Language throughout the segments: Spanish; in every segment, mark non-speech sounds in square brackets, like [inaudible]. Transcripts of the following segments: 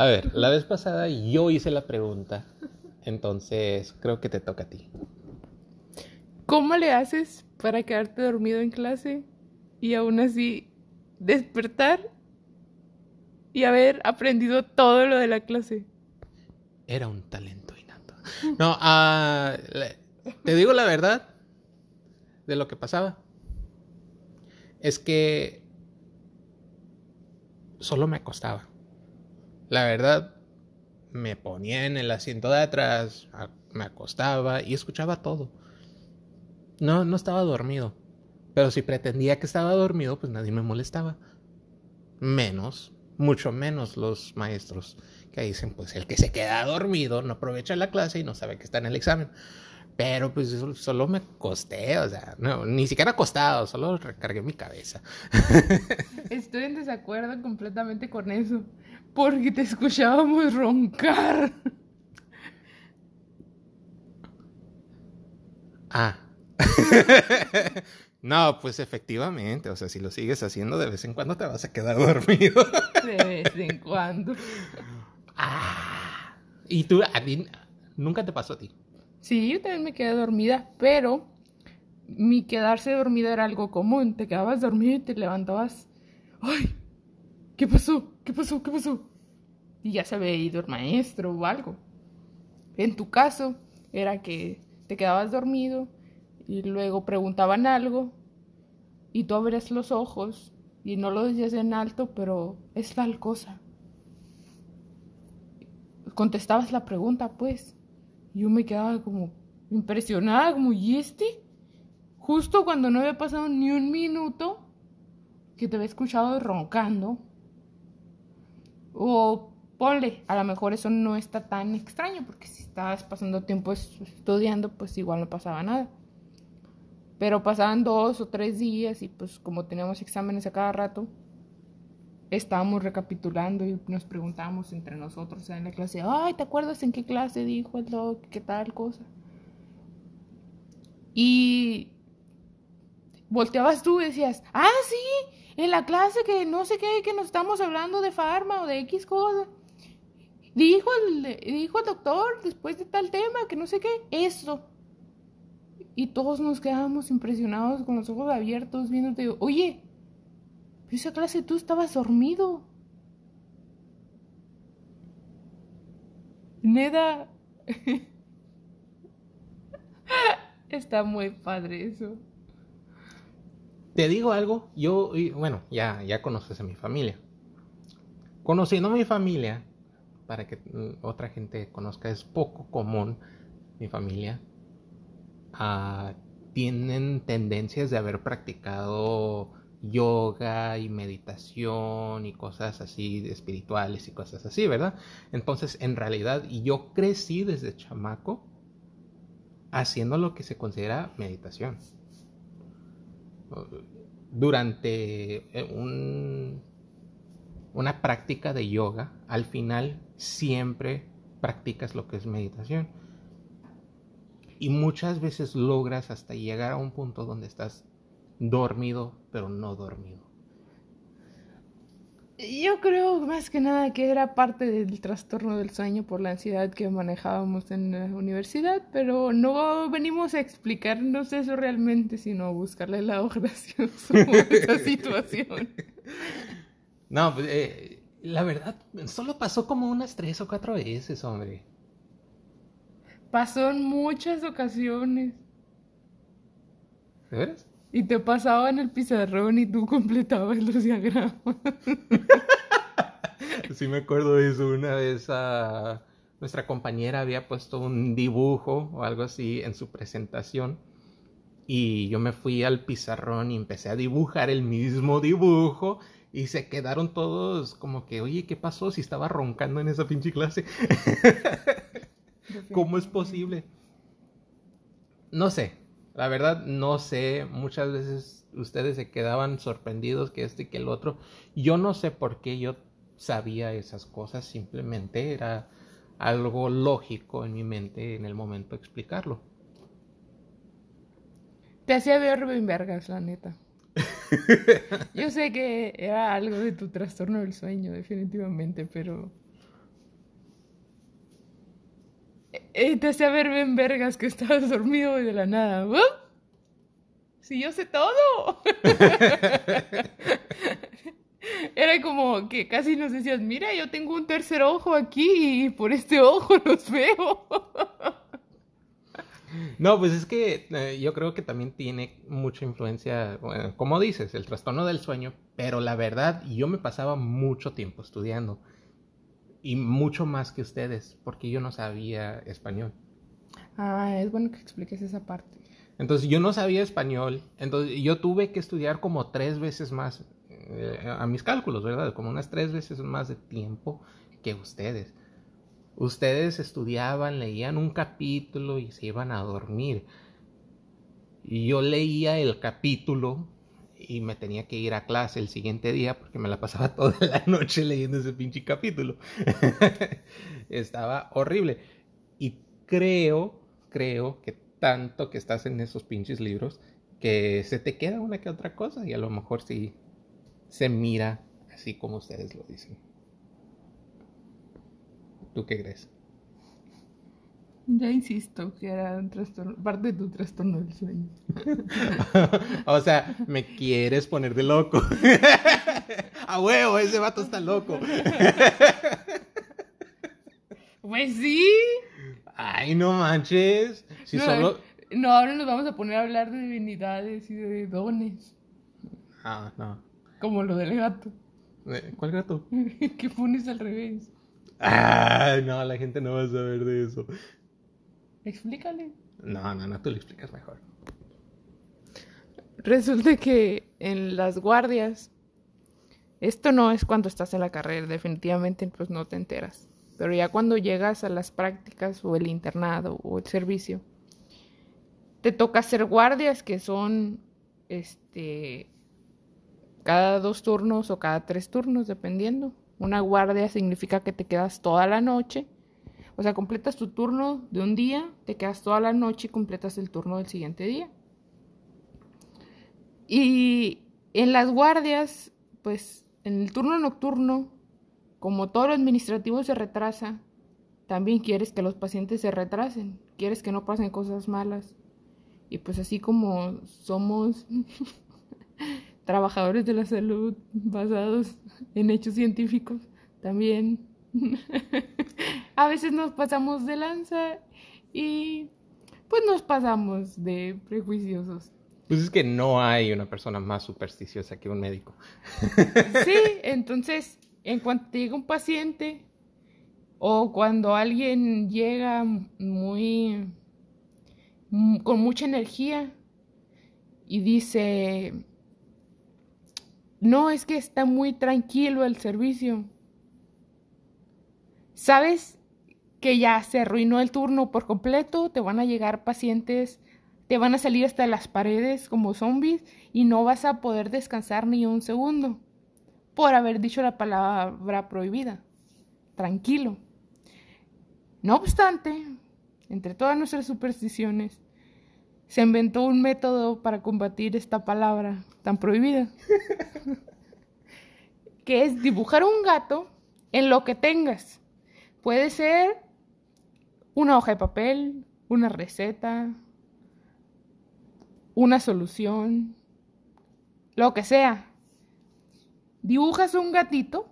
A ver, la vez pasada yo hice la pregunta, entonces creo que te toca a ti. ¿Cómo le haces para quedarte dormido en clase y aún así despertar y haber aprendido todo lo de la clase? Era un talento innato. No, le- te digo la verdad de lo que pasaba. Es que solo me acostaba. La verdad, me ponía en el asiento de atrás, me acostaba y escuchaba todo. No, no estaba dormido. Pero si pretendía que estaba dormido, pues nadie me molestaba. Menos, mucho menos los maestros que dicen, pues el que se queda dormido no aprovecha la clase y no sabe que está en el examen. Pero pues solo me acosté, o sea, no, ni siquiera acostado, solo recargué mi cabeza. [laughs] Estoy en desacuerdo completamente con eso, porque te escuchábamos roncar. Ah. [laughs] no, pues efectivamente, o sea, si lo sigues haciendo de vez en cuando te vas a quedar [laughs] dormido. De vez en cuando. ah. Y tú, a ti, nunca te pasó a ti. Sí, yo también me quedé dormida, pero mi quedarse dormida era algo común. Te quedabas dormido y te levantabas. ¡Ay! ¿Qué pasó? ¿Qué pasó? ¿Qué pasó? Y ya se había ido el maestro o algo. En tu caso, era que te quedabas dormido y luego preguntaban algo y tú abrías los ojos y no lo decías en alto, pero es tal cosa. Contestabas la pregunta, pues. Yo me quedaba como impresionada, como, ¿y este? Justo cuando no había pasado ni un minuto que te había escuchado roncando. O ponle, a lo mejor eso no está tan extraño, porque si estabas pasando tiempo es- estudiando, pues igual no pasaba nada. Pero pasaban dos o tres días y pues como teníamos exámenes a cada rato, estábamos recapitulando y nos preguntábamos entre nosotros en la clase, ay, ¿te acuerdas en qué clase dijo el doc? ¿Qué tal cosa? Y volteabas tú y decías, ah, sí, en la clase que no sé qué, que nos estamos hablando de farma o de X cosa. Dijo el, dijo el doctor después de tal tema, que no sé qué, eso. Y todos nos quedábamos impresionados con los ojos abiertos viéndote, oye, pero esa clase tú estabas dormido. Neda. [laughs] Está muy padre eso. Te digo algo, yo, bueno, ya, ya conoces a mi familia. Conociendo a mi familia, para que otra gente conozca, es poco común mi familia. ah, tienen tendencias de haber practicado yoga y meditación y cosas así espirituales y cosas así, ¿verdad? Entonces, en realidad, yo crecí desde chamaco haciendo lo que se considera meditación durante eh, un- una práctica de yoga, al final siempre practicas lo que es meditación. Y muchas veces logras hasta llegar a un punto donde estás dormido, pero no dormido. Yo creo más que nada que era parte del trastorno del sueño por la ansiedad que manejábamos en la universidad, pero no venimos a explicarnos eso realmente, sino a buscarle la gracioso [laughs] a esa situación. [laughs] No, pues, eh, la verdad, solo pasó como unas tres o cuatro veces, hombre. Pasó en muchas ocasiones. ¿De veras? Y te pasaba en el pizarrón y tú completabas los diagramas. [laughs] Sí me acuerdo de eso. Una vez ah, nuestra compañera había puesto un dibujo o algo así en su presentación. Y yo me fui al pizarrón y empecé a dibujar el mismo dibujo. Y se quedaron todos como que, oye, ¿qué pasó si estaba roncando en esa pinche clase? [laughs] ¿Cómo es posible? No sé, la verdad no sé. Muchas veces ustedes se quedaban sorprendidos que este y que el otro. Yo no sé por qué yo sabía esas cosas, simplemente era algo lógico en mi mente en el momento de explicarlo. Te hacía ver bien vergas, la neta. [laughs] Yo sé que era algo de tu trastorno del sueño, definitivamente, pero eh, te hacía ver bien vergas que estabas [laughs] dormido y de la nada. Si yo sé todo. [laughs] Era como que casi nos decías, mira, yo tengo un tercer ojo aquí y por este ojo [laughs] los veo. No, pues es que eh, yo creo que también tiene mucha influencia, como dices, el trastorno del sueño, pero la verdad, yo me pasaba mucho tiempo estudiando y mucho más que ustedes, porque yo no sabía español. Ah, es bueno que expliques esa parte. Entonces yo no sabía español, entonces yo tuve que estudiar como tres veces más eh, a mis cálculos, ¿verdad? Como unas tres veces más de tiempo que ustedes. Ustedes estudiaban, leían un capítulo y se iban a dormir. Y yo leía el capítulo y me tenía que ir a clase el siguiente día porque me la pasaba [laughs] toda la noche leyendo ese pinche capítulo. [laughs] Estaba horrible. Y creo, creo que tanto que estás en esos pinches libros que se te queda una que otra cosa y a lo mejor sí se mira así como ustedes lo dicen. ¿Tú qué crees? Ya insisto que era un trastorno, parte de tu trastorno del sueño. [laughs] o sea, me quieres poner de loco. [laughs] A huevo, ese vato está loco. [laughs] pues sí. Ay, no manches. Si no, solo... no, ahora nos vamos a poner a hablar de divinidades y de dones. Ah, no. Como lo del gato. Eh, ¿Cuál gato? que pones al revés. Ay, no, la gente no va a saber de eso. Explícale. No, no, no, tú lo explicas mejor. Resulta que en las guardias, esto no es cuando estás en la carrera, definitivamente pues no te enteras. Pero ya cuando llegas a las prácticas o el internado o el servicio, te toca hacer guardias que son este cada dos turnos o cada tres turnos, dependiendo. Una guardia significa que te quedas toda la noche. O sea, completas tu turno de un día, te quedas toda la noche y completas el turno del siguiente día. Y en las guardias, pues en el turno nocturno, como todo lo administrativo se retrasa, también quieres que los pacientes se retrasen, quieres que no pasen cosas malas. Y pues así como somos [laughs] trabajadores de la salud basados en hechos científicos, también [laughs] a veces nos pasamos de lanza y pues nos pasamos de prejuiciosos. Pues es que no hay una persona más supersticiosa que un médico. [laughs] Sí, [laughs] entonces, en cuanto llega un paciente o cuando alguien llega muy con mucha energía y dice, no, es que está muy tranquilo el servicio. ¿Sabes que ya se arruinó el turno por completo? Te van a llegar pacientes, te van a salir hasta las paredes como zombies y no vas a poder descansar ni un segundo por haber dicho la palabra prohibida. Tranquilo. No obstante, entre todas nuestras supersticiones, se inventó un método para combatir esta palabra tan prohibida, [laughs] que es dibujar un gato en lo que tengas. Puede ser una hoja de papel, una receta, una solución, lo que sea. Dibujas un gatito,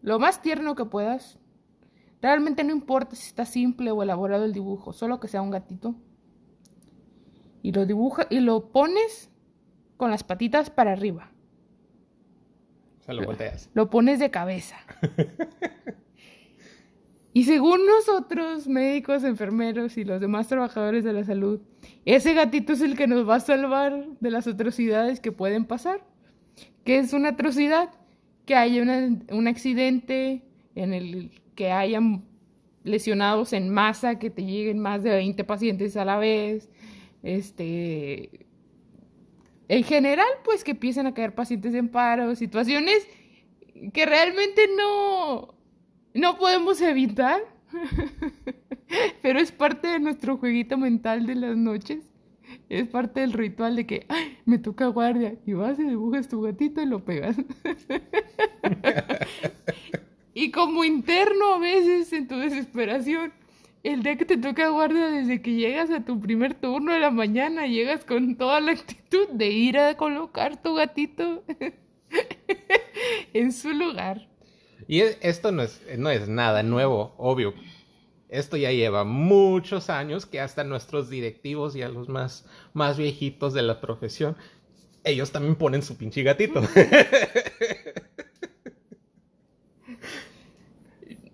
lo más tierno que puedas. Realmente no importa si está simple o elaborado el dibujo, solo que sea un gatito y lo dibuja y lo pones con las patitas para arriba. O sea, lo volteas. Lo pones de cabeza. [laughs] y según nosotros, médicos, enfermeros y los demás trabajadores de la salud, ese gatito es el que nos va a salvar de las atrocidades que pueden pasar. ¿Qué es una atrocidad? Que haya un accidente en el que hayan lesionados en masa, que te lleguen más de 20 pacientes a la vez, este, en general, pues que empiecen a caer pacientes en paro, situaciones que realmente no, no podemos evitar, [laughs] pero es parte de nuestro jueguito mental de las noches. Es parte del ritual de que me toca guardia y vas y dibujas tu gatito y lo pegas. [laughs] y como interno a veces en tu desesperación, el día que te toca guardia, desde que llegas a tu primer turno de la mañana, llegas con toda la actitud de ir a colocar tu gatito [laughs] en su lugar. Y esto no es, no es nada nuevo, obvio. Esto ya lleva muchos años que hasta nuestros directivos y a los más, más viejitos de la profesión, ellos también ponen su pinche gatito. [laughs]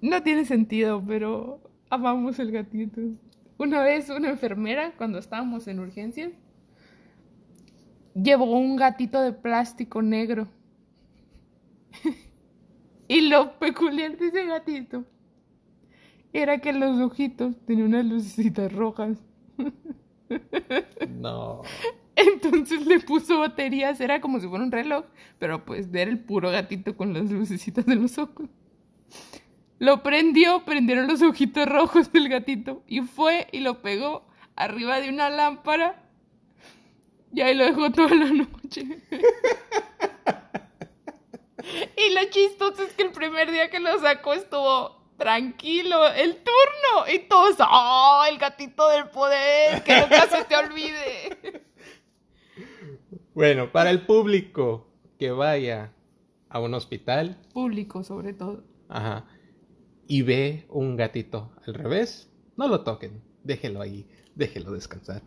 No tiene sentido, pero amamos el gatito. Una vez una enfermera, cuando estábamos en urgencias, llevó un gatito de plástico negro. Y lo peculiar de ese gatito era que los ojitos tenían unas lucecitas rojas. no. Entonces le puso baterías, era como si fuera un reloj, pero pues era el puro gatito con las lucecitas de los ojos. Lo prendió, prendieron los ojitos rojos del gatito y fue y lo pegó arriba de una lámpara y ahí lo dejó toda la noche. Lo chistoso es que el primer día que lo sacó estuvo tranquilo, el turno y todos, ¡oh, el gatito del poder! Que nunca se te olvide. Bueno, para el público que vaya a un hospital. Público sobre todo. Ajá y ve un gatito al revés, no lo toquen, déjelo ahí, déjelo descansar.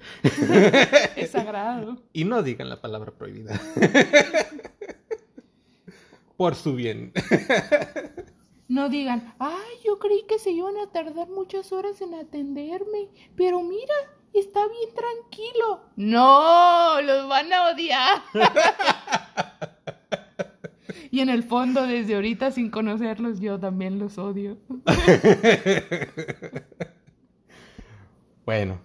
Es sagrado. [laughs] Y no digan la palabra prohibida. [laughs] Por su bien. [laughs] No digan, ay, yo creí que se iban a tardar muchas horas en atenderme, pero mira, está bien tranquilo. No, los van a odiar. [laughs] Y en el fondo, desde ahorita, sin conocerlos, yo también los odio. [laughs] bueno.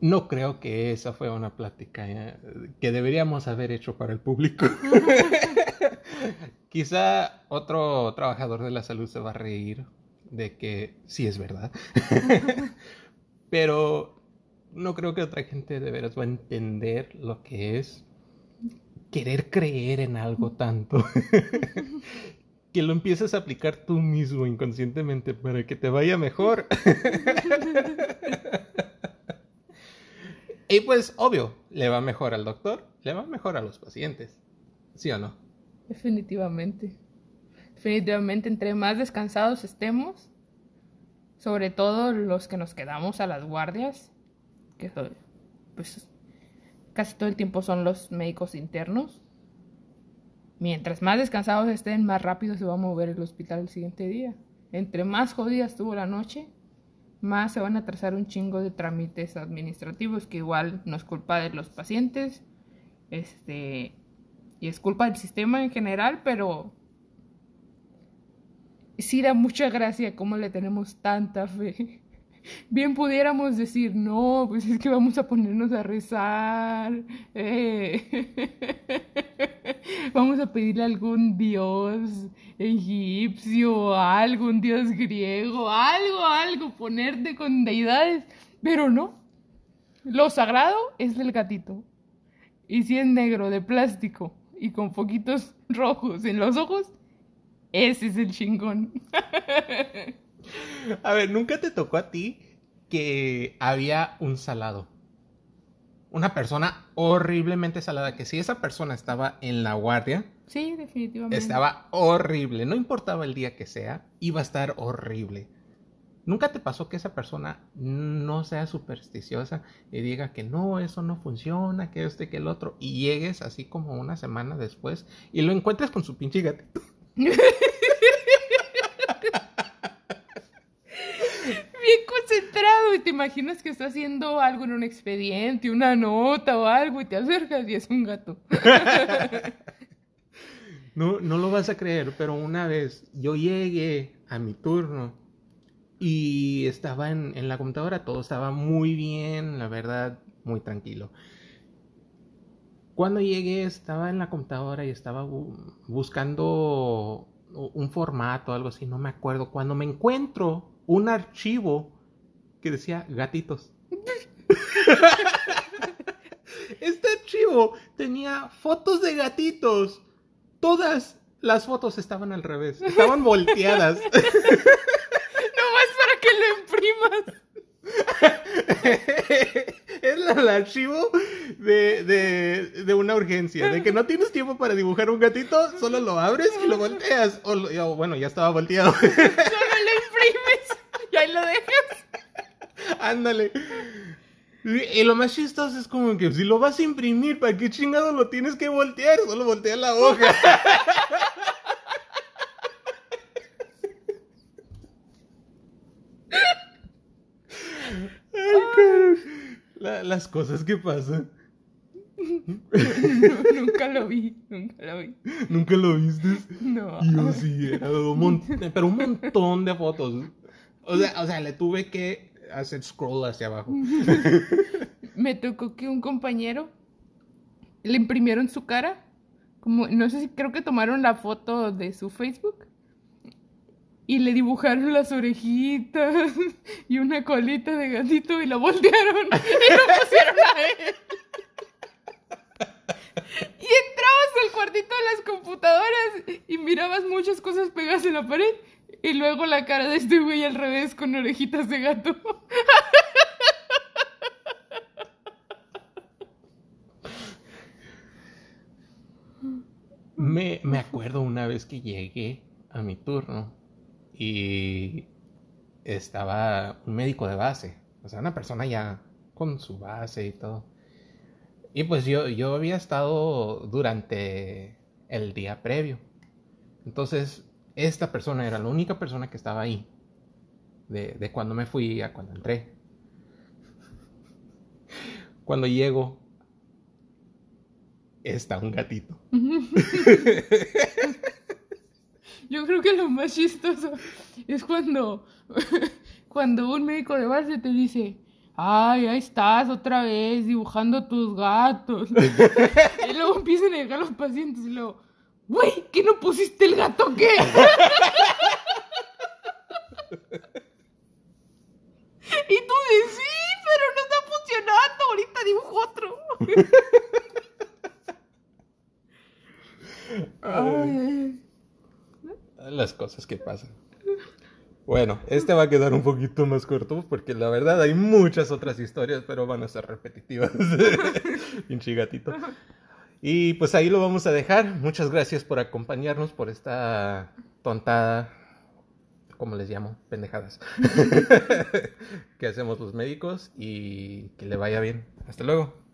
No creo que esa fue una plática eh, que deberíamos haber hecho para el público. [laughs] Quizá otro trabajador de la salud se va a reír de que sí es verdad. [laughs] Pero no creo que otra gente de veras va a entender lo que es querer creer en algo tanto [laughs] que lo empieces a aplicar tú mismo inconscientemente para que te vaya mejor. Y pues, obvio, le va mejor al doctor, le va mejor a los pacientes. ¿Sí o no? Definitivamente. Definitivamente, entre más descansados estemos, sobre todo los que nos quedamos a las guardias, que pues casi todo el tiempo son los médicos internos. Mientras más descansados estén, más rápido se va a mover el hospital el siguiente día. Entre más jodida estuvo la noche, más se van a trazar un chingo de trámites administrativos que igual no es culpa de los pacientes, este, y es culpa del sistema en general, pero sí da mucha gracia cómo le tenemos tanta fe [laughs] bien pudiéramos decir, no, pues es que vamos a ponernos a rezar, eh. [laughs] vamos a pedirle a algún dios egipcio, algún dios griego, algo, algo, ponerte con deidades, pero no, lo sagrado es el gatito. Y si es negro, de plástico y con poquitos rojos en los ojos, ese es el chingón. [laughs] A ver, ¿nunca te tocó a ti que había un salado? Una persona horriblemente salada, que si esa persona estaba en la guardia, sí, definitivamente. Estaba horrible, no importaba el día que sea, iba a estar horrible. ¿Nunca te pasó que esa persona no sea supersticiosa y diga que no, eso no funciona, que este, que el otro, y llegues así como una semana después y lo encuentres con su pinche gatito? [laughs] y te imaginas que está haciendo algo en un expediente, una nota o algo y te acercas y es un gato. [laughs] no, no lo vas a creer, pero una vez yo llegué a mi turno y estaba en, la computadora, todo estaba muy bien, la verdad, muy tranquilo. Cuando llegué estaba en la computadora y estaba buscando un formato, algo así, no me acuerdo. Cuando me encuentro un archivo que decía gatitos. [laughs] este archivo tenía fotos de gatitos. Todas las fotos estaban al revés, estaban volteadas. [laughs] No más para más. [laughs] es la- el archivo de, de, de una urgencia, de que no tienes tiempo para dibujar un gatito, solo lo abres y lo volteas. O, lo- o, bueno, ya estaba volteado. Solo lo imprimes y ahí lo dejas. [laughs] Ándale. Y, lo más chistoso es como que si lo vas a imprimir, ¿para qué chingado lo tienes que voltear? Solo voltea la hoja. [laughs] Ay. La- las cosas que pasan. No, nunca lo vi, nunca lo vi. ¿Nunca lo viste? No. Yo sí, era un mon- pero un montón de fotos. O sea, o sea, le tuve que hacer scroll hacia abajo. Me tocó que un compañero le imprimieron su cara. Como, no sé si creo que tomaron la foto de su Facebook. Y le dibujaron las orejitas y una colita de gatito y la voltearon y lo pusieron a él. Y entrabas al cuartito de las computadoras y mirabas muchas cosas pegadas en la pared. Y luego la cara de este güey al revés con orejitas de gato. Me, me acuerdo una vez que llegué a mi turno y estaba un médico de base, o sea, una persona ya con su base y todo. Y pues yo, yo había estado durante el día previo. Entonces, esta persona era la única persona que estaba ahí, de, de cuando me fui a cuando entré. Cuando llego, está un gatito. [laughs] Yo creo que lo más chistoso es cuando, [laughs] cuando un médico de base te dice, ay, ahí estás otra vez dibujando tus gatos. [laughs] y luego empiezan a llegar los pacientes y luego, güey, ¿qué no pusiste el gato qué? y tú dices, sí, pero no está funcionando, ahorita dibujo otro. Ay. Las cosas que pasan. Bueno, este va a quedar un poquito más corto porque la verdad hay muchas otras historias, pero van a ser repetitivas. [laughs] Pinche gatito. Y pues ahí lo vamos a dejar. Muchas gracias por acompañarnos por esta tontada, ¿cómo les llamo? Pendejadas. [laughs] que hacemos los médicos y que le vaya bien. Hasta luego.